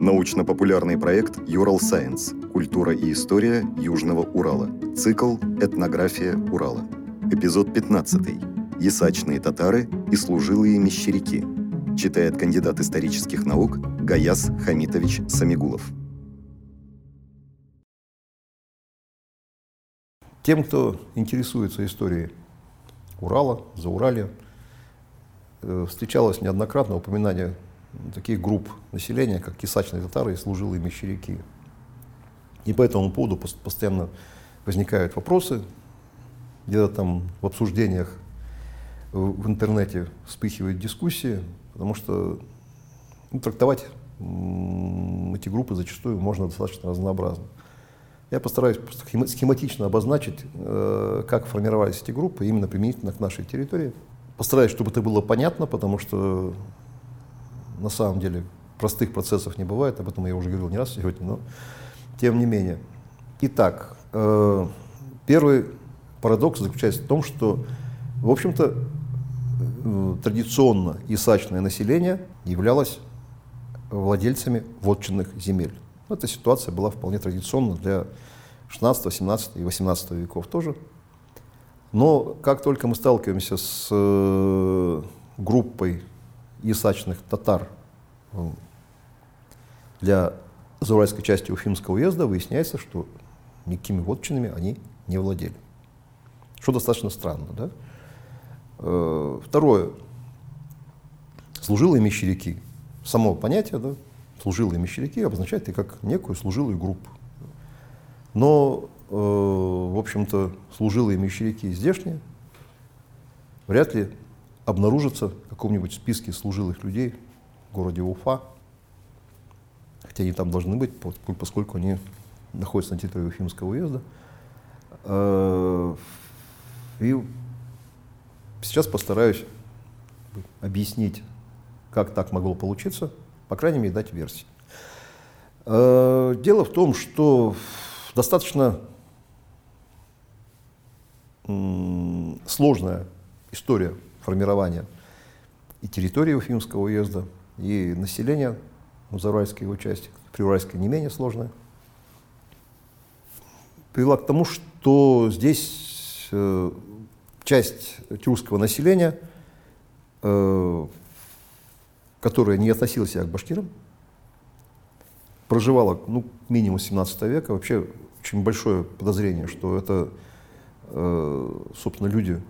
Научно-популярный проект «Юрал Сайенс. Культура и история Южного Урала». Цикл «Этнография Урала». Эпизод 15. Ясачные татары и служилые мещеряки. Читает кандидат исторических наук Гаяс Хамитович Самигулов. Тем, кто интересуется историей Урала, Зауралья, э, встречалось неоднократно упоминание таких групп населения, как кисачные татары и служилые мещеряки. И по этому поводу постоянно возникают вопросы, где-то там в обсуждениях в интернете вспыхивают дискуссии, потому что ну, трактовать эти группы зачастую можно достаточно разнообразно. Я постараюсь схематично обозначить, э, как формировались эти группы именно применительно к нашей территории. Постараюсь, чтобы это было понятно, потому что на самом деле простых процессов не бывает, об этом я уже говорил не раз сегодня, но тем не менее. Итак, э, первый парадокс заключается в том, что, в общем-то, э, традиционно исачное население являлось владельцами вотчинных земель. Эта ситуация была вполне традиционна для 16, 17 и 18 веков тоже. Но как только мы сталкиваемся с э, группой ясачных татар для Зауральской части Уфимского уезда, выясняется, что никакими вотчинами они не владели. Что достаточно странно. Да? Э, второе. Служилые мещеряки. Само понятие, да, служилые мещеряки обозначает и как некую служилую группу. Но, э, в общем-то, служилые мещеряки здешние вряд ли обнаружатся в каком-нибудь списке служилых людей в городе Уфа, хотя они там должны быть, поскольку они находятся на территории Уфимского уезда. Э, и сейчас постараюсь объяснить, как так могло получиться, по крайней мере, дать версии. Э, дело в том, что достаточно сложная история формирования и территории Уфимского уезда, и населения Музарайской его части, Приуральской не менее сложная, привела к тому, что здесь э, часть тюркского населения, э, которая не относила себя к башкирам, проживала ну, минимум 17 века. Вообще очень большое подозрение, что это, э, собственно, люди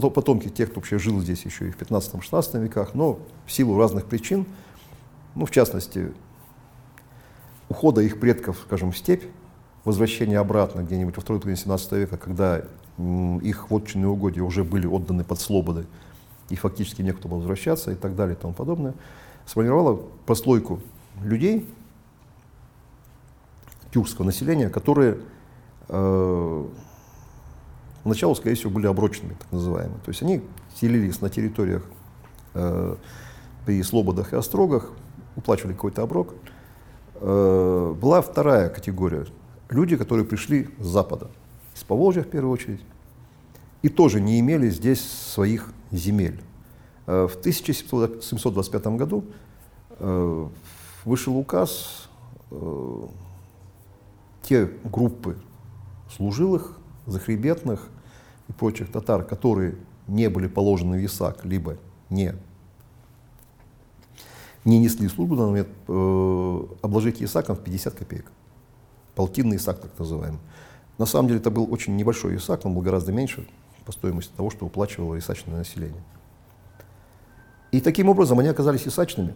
потомки тех, кто вообще жил здесь еще и в 15-16 веках, но в силу разных причин, ну, в частности, ухода их предков, скажем, в степь, возвращение обратно где-нибудь во второй половине 17 века, когда их вотчинные угодья уже были отданы под слободы, и фактически некуда было возвращаться и так далее и тому подобное, сформировало прослойку людей, тюркского населения, которые э, поначалу, скорее всего, были оброчными, так называемыми. То есть они селились на территориях э, при слободах и острогах, уплачивали какой-то оброк. Э, была вторая категория. Люди, которые пришли с запада, из Поволжья в первую очередь, и тоже не имели здесь своих земель. Э, в 1725 году э, вышел указ, э, те группы служилых, захребетных, и прочих татар, которые не были положены в ИСАК, либо не, не несли службу на момент, э, обложить ИСАКом в 50 копеек. Полтинный ИСАК, так называемый. На самом деле это был очень небольшой ИСАК, он был гораздо меньше по стоимости того, что уплачивало исачное население. И таким образом они оказались исачными.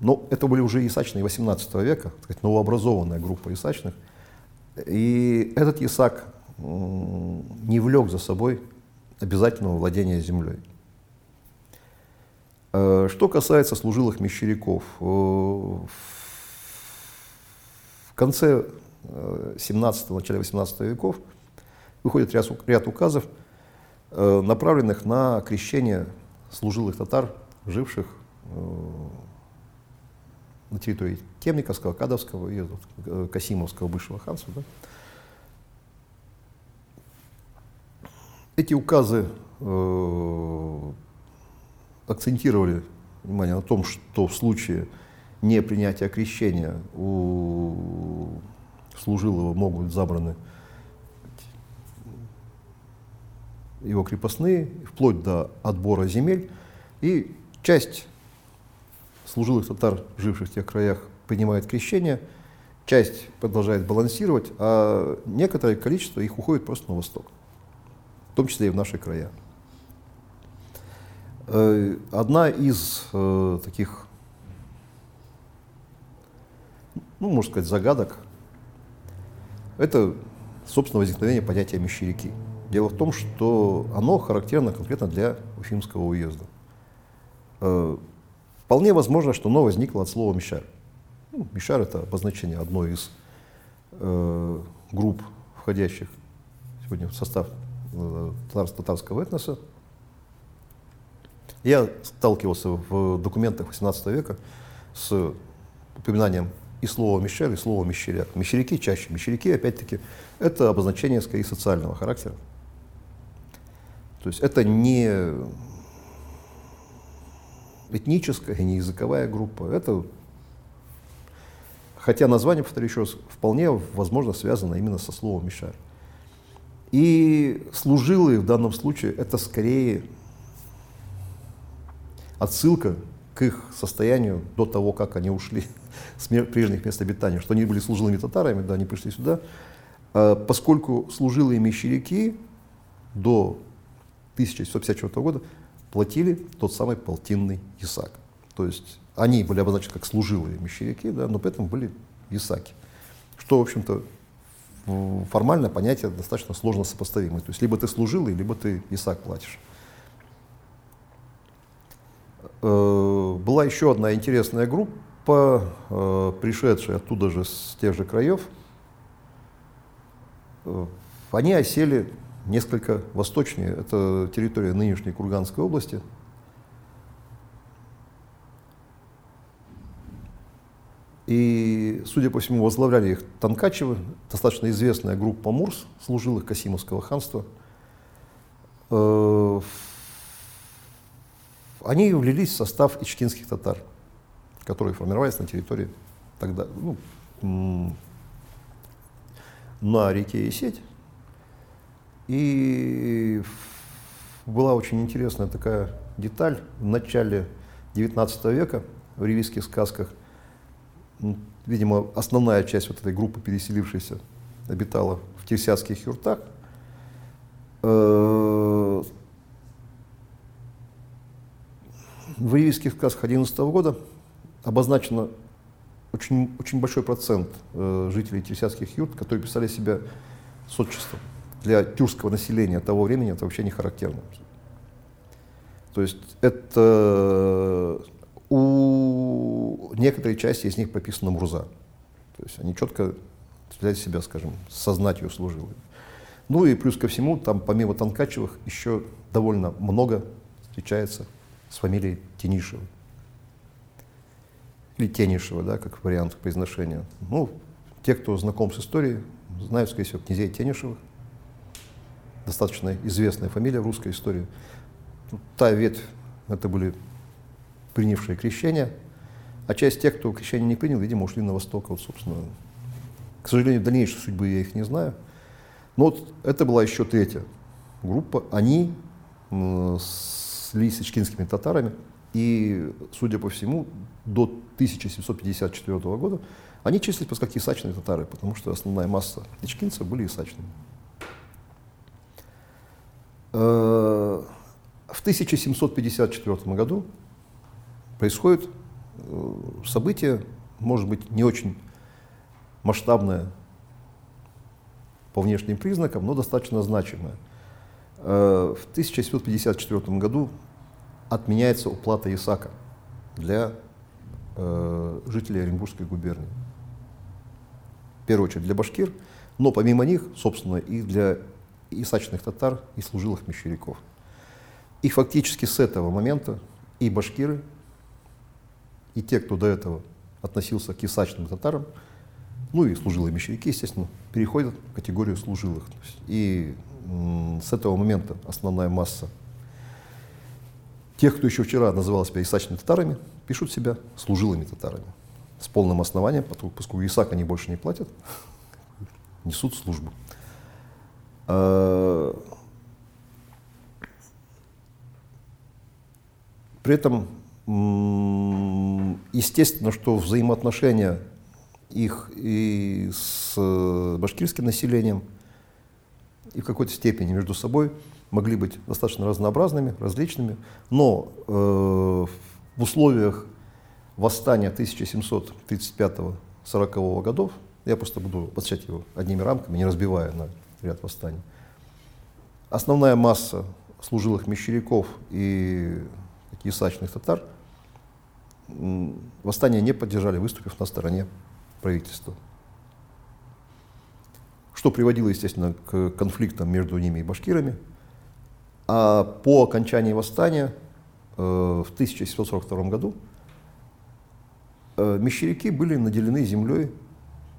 Но это были уже исачные 18 века, так сказать, новообразованная группа исачных. И этот исак не влек за собой обязательного владения землей. Э, что касается служилых мещеряков, э, в конце 17 начале 18 веков выходит ряд, ряд указов, э, направленных на крещение служилых татар, живших на территории Темниковского, Кадовского и Касимовского бывшего ханства. Да? Эти указы э, акцентировали внимание на том, что в случае непринятия крещения у служилого могут быть забраны его крепостные, вплоть до отбора земель. И часть служилых татар, живших в тех краях, принимает крещение, часть продолжает балансировать, а некоторое количество их уходит просто на восток, в том числе и в наши края. Э, одна из э, таких, ну, можно сказать, загадок, это, собственно, возникновение понятия мещеряки. Дело в том, что оно характерно конкретно для Уфимского уезда. Э, вполне возможно, что оно возникло от слова «мещарь». Ну, «Мещарь» — это обозначение одной из э, групп, входящих сегодня в состав татарского этноса. Я сталкивался в документах XVIII века с упоминанием и слова «мещерь», и слова «мещеряк». Мещеряки чаще. Мещеряки, опять-таки, это обозначение скорее социального характера. То есть это не этническая, не языковая группа. Это, хотя название, повторю еще раз, вполне возможно связано именно со словом «мишар». И служилые в данном случае это скорее отсылка к их состоянию до того, как они ушли с прежних мест обитания, что они были служилыми татарами, да, они пришли сюда, а поскольку служилые мещеряки до 1754 года платили тот самый полтинный ясак. То есть они были обозначены как служилые мещеряки, да, но при этом были ясаки. Что, в общем-то, формальное понятие достаточно сложно сопоставимое. То есть либо ты служилый, либо ты ясак платишь. Э, была еще одна интересная группа, э, пришедшая оттуда же с тех же краев. Э, они осели несколько восточнее. Это территория нынешней Курганской области. И, судя по всему, возглавляли их Танкачевы, достаточно известная группа Мурс, служилых Касимовского ханства. Э, они влились в состав ичкинских татар, которые формировались на территории тогда, ну, на реке Есеть. И была очень интересная такая деталь в начале XIX века в ревизских сказках. Видимо, основная часть вот этой группы, переселившейся, обитала в Тирсятских юртах. Э, в ревизских сказках XI года обозначено очень, очень большой процент э, жителей Тирсятских юрт, которые писали себя с для тюркского населения того времени это вообще не характерно. То есть это у некоторой части из них прописана Мурза. То есть они четко взяли себя, скажем, со знатью служилые. Ну и плюс ко всему, там помимо Танкачевых еще довольно много встречается с фамилией Тенишева. Или Тенишева, да, как вариант произношения. Ну, те, кто знаком с историей, знают, скорее всего, князей Тенишевых достаточно известная фамилия в русской истории. Та ветвь, это были принявшие крещение, а часть тех, кто крещение не принял, видимо, ушли на восток. Вот, собственно, к сожалению, дальнейшей судьбы я их не знаю. Но вот это была еще третья группа. Они слились с ичкинскими татарами, и, судя по всему, до 1754 года они числились просто как исачные татары, потому что основная масса ичкинцев были исачными. Э, в 1754 году происходит событие, может быть, не очень масштабное по внешним признакам, но достаточно значимое. Э, в 1754 году отменяется уплата ИСАКа для жителей Оренбургской губернии. В первую очередь для башкир, но помимо них, собственно, и для и сачных татар, и служилых мещеряков. И фактически с этого момента и башкиры, и те, кто до этого относился к исачным татарам, ну и служилые мещеряки, естественно, переходят в категорию служилых. И с этого момента основная масса тех, кто еще вчера называл себя исачными татарами, пишут себя служилыми татарами. с полным основанием, поскольку ИСАК они больше не платят, несут службу. Э, при этом, естественно, что взаимоотношения их и с башкирским населением, и в какой-то степени между собой могли быть достаточно разнообразными, различными, но э, в условиях восстания 1735-40 годов, я просто буду обозначать его одними рамками, не разбивая на ряд восстаний, основная масса служилых мещеряков и ясачных татар восстание не поддержали, выступив на стороне правительства. Что приводило, естественно, к конфликтам между ними и башкирами. А по окончании восстания э, в 1742 году э, мещеряки были наделены землей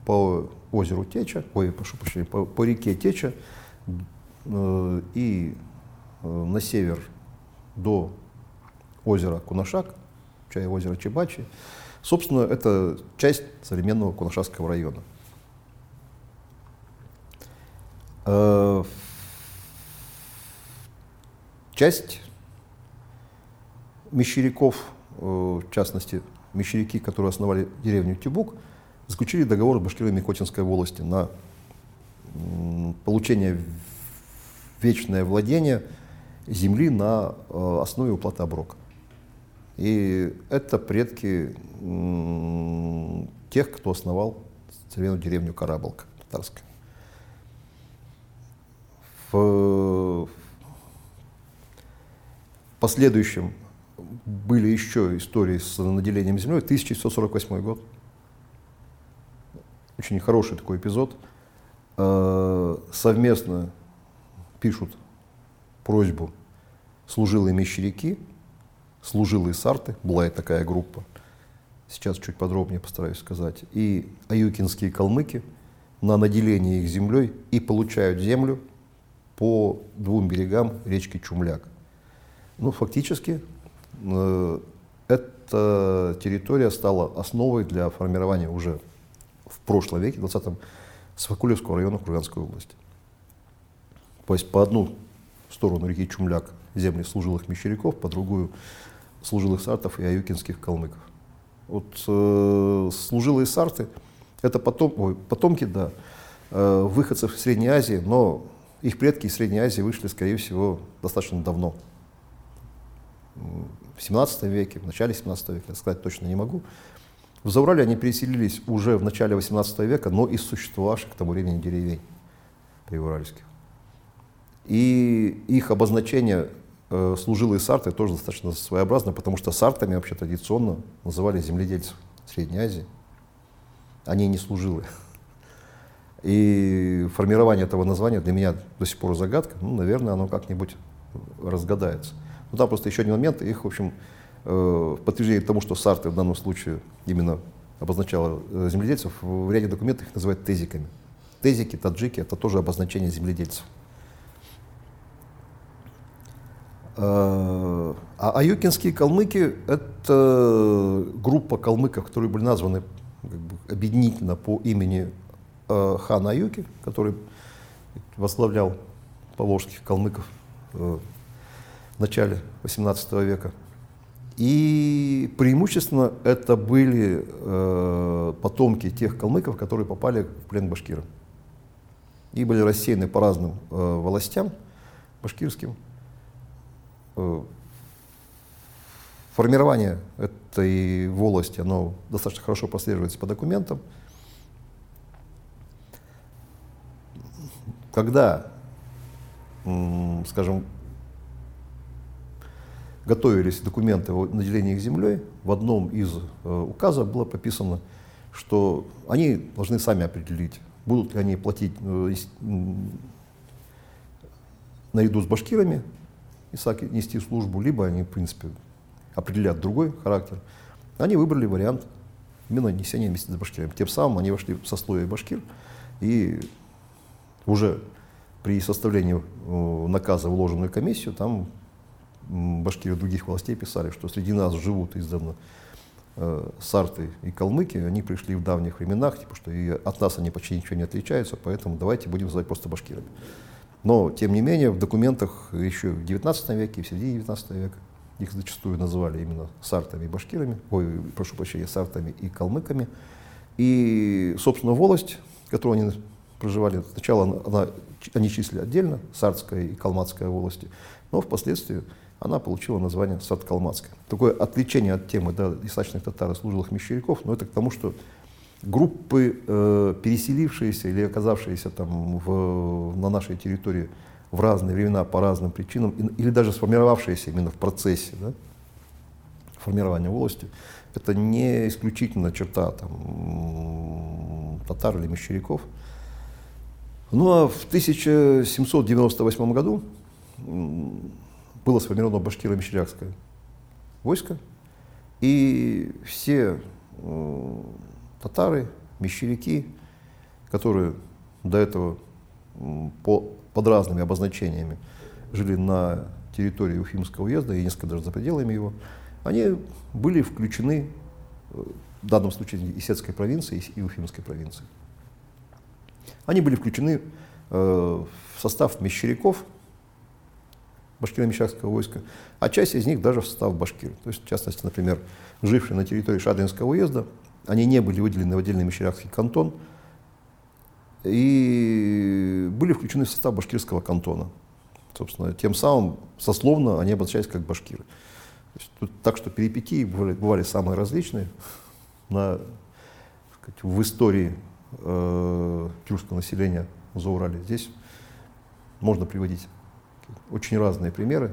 по озеру Теча, ой, прошу прощения, по, по реке Теча э, и на север до озера Кунашак, чай озеро Чебачи. Собственно, это часть современного Кунашакского района. Часть мещеряков, э, в частности, мещеряки, которые основали деревню Тюбук, заключили договор с башкирами Котинской волости на получение вечное владение земли на э, основе уплаты оброка. И это предки тех, кто основал современную деревню Карабалка татарская. В последующем были еще истории с наделением землей. 1948 год. Очень хороший такой эпизод. Э, совместно пишут просьбу служилые мещеряки, служилые сарты, была и такая группа, сейчас чуть подробнее постараюсь сказать, и аюкинские калмыки на наделение их землей и получают землю по двум берегам речки Чумляк. Ну, фактически, э, эта территория стала основой для формирования уже в прошлом веке, в 20-м, Свакулевского района Курганской области. То есть по одну сторону реки Чумляк земли служилых мещеряков, по другую служилых сартов и аюкинских калмыков. Вот э, служилые сарты – это потом, ой, потомки, да, э, выходцев из Средней Азии, но их предки из Средней Азии вышли, скорее всего, достаточно давно. В 17 веке, в начале 17 века, сказать точно не могу. В Заурале они переселились уже в начале 18 века, но из существовавших к тому времени деревень приуральских. И их обозначение служилые сарты тоже достаточно своеобразно, потому что сартами вообще традиционно называли земледельцев Средней Азии. Они не служилые. И формирование этого названия для меня до сих пор загадка. Ну, наверное, оно как-нибудь разгадается. Ну, там просто еще один момент. Их, в общем, э, подтверждение тому, что сарты в данном случае именно обозначало э, земледельцев, в ряде документов их называют тезиками. Тезики, таджики — это тоже обозначение земледельцев. Э, а аюкинские калмыки — это группа калмыков, которые были названы как бы, объединительно по имени э, хана Аюки, который возглавлял поволжских калмыков э, в начале XVIII века. И преимущественно это были э, потомки тех калмыков, которые попали в плен башкирам. И были рассеяны по разным э, властям башкирским. Э, формирование этой волости, оно достаточно хорошо прослеживается по документам. Когда, скажем, готовились документы о наделении их землей, в одном из э, указов было прописано, что они должны сами определить, будут ли они платить э, наряду с башкирами ИСАК нести службу, либо они, в принципе, определят другой характер. Они выбрали вариант именно несения вместе с башкирами. Тем самым они вошли в сословие башкир, и уже при составлении э, наказа в ложенную комиссию, там башкиры других властей писали, что среди нас живут издавна э, сарты и калмыки, они пришли в давних временах, типа, что и от нас они почти ничего не отличаются, поэтому давайте будем называть просто башкирами. Но, тем не менее, в документах еще в 19 веке, в середине 19 века их зачастую называли именно сартами и башкирами, ой, прошу прощения, сартами и калмыками. И, собственно, волость, которую они проживали, сначала она, они числили отдельно, сартская и калматская волости, но впоследствии она получила название Сарт-Калматская. Такое отличение от темы да, исачных татар и служилых мещеряков, но это к тому, что группы, э, переселившиеся или оказавшиеся там в, на нашей территории в разные времена по разным причинам, или даже сформировавшиеся именно в процессе да, формирования волости, это не исключительно черта там, татар или мещеряков. Ну а в 1798 году было сформировано башкиро-мещерякское войско, и все э, татары, мещеряки, которые до этого по, под разными обозначениями жили на территории Уфимского уезда и несколько даже за пределами его, они были включены, э, в данном случае Исетской провинции и Уфимской провинции. Они были включены э, в состав мещеряков, башкиро-мещерского войска, а часть из них даже в состав башкир. То есть, в частности, например, жившие на территории Шадринского уезда, они не были выделены в отдельный мещерякский кантон и были включены в состав башкирского кантона. Собственно, тем самым сословно они обозначались как башкиры. Есть, тут, так что перипетии бывали, бывали самые различные на, сказать, в истории э, тюркского населения в Заурале. Здесь можно приводить очень разные примеры,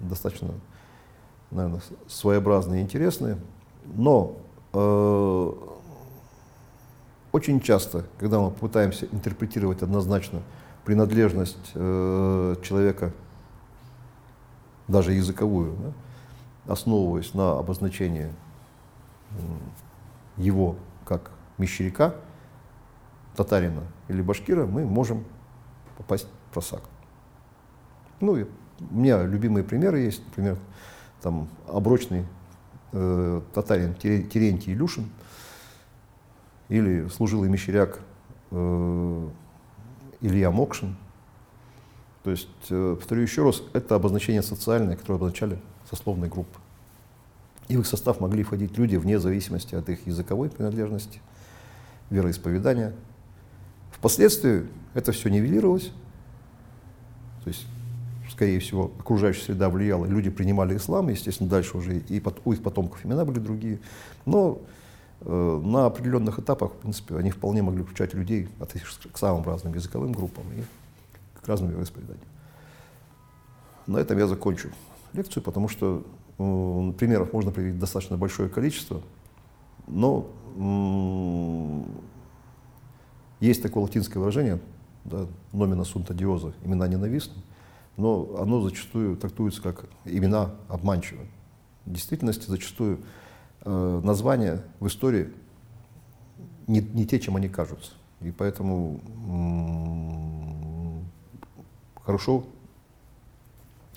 достаточно, наверное, своеобразные и интересные. Но очень часто, когда мы пытаемся интерпретировать однозначно принадлежность э, человека, даже языковую, да, основываясь на обозначении его как мещеряка, татарина или башкира, мы можем попасть в просак. Ну, и у меня любимые примеры есть, например, там оброчный э, татарин Терентий Илюшин или служилый мещеряк э, Илья Мокшин. То есть, э, повторю еще раз, это обозначение социальное, которое обозначали сословные группы. И в их состав могли входить люди вне зависимости от их языковой принадлежности, вероисповедания. Впоследствии это все нивелировалось. То есть скорее всего, окружающая среда влияла, люди принимали ислам, естественно, дальше уже и у их потомков имена были другие. Но э, на определенных этапах, в принципе, они вполне могли включать людей, относящихся к самым разным языковым группам и к разным вероисповеданиям. На этом я закончу лекцию, потому что э, примеров можно привести достаточно большое количество, но есть такое латинское выражение, да, номина сунта диоза, имена ненавистны но оно зачастую трактуется как имена обманчивые. В действительности зачастую э, названия в истории не, не те, чем они кажутся. И поэтому хорошо,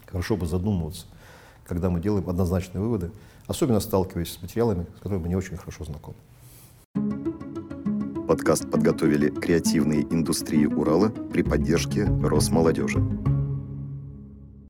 хорошо бы задумываться, когда мы делаем однозначные выводы, особенно сталкиваясь с материалами, с которыми мы не очень хорошо знакомы. Подкаст подготовили креативные индустрии Урала при поддержке Росмолодежи.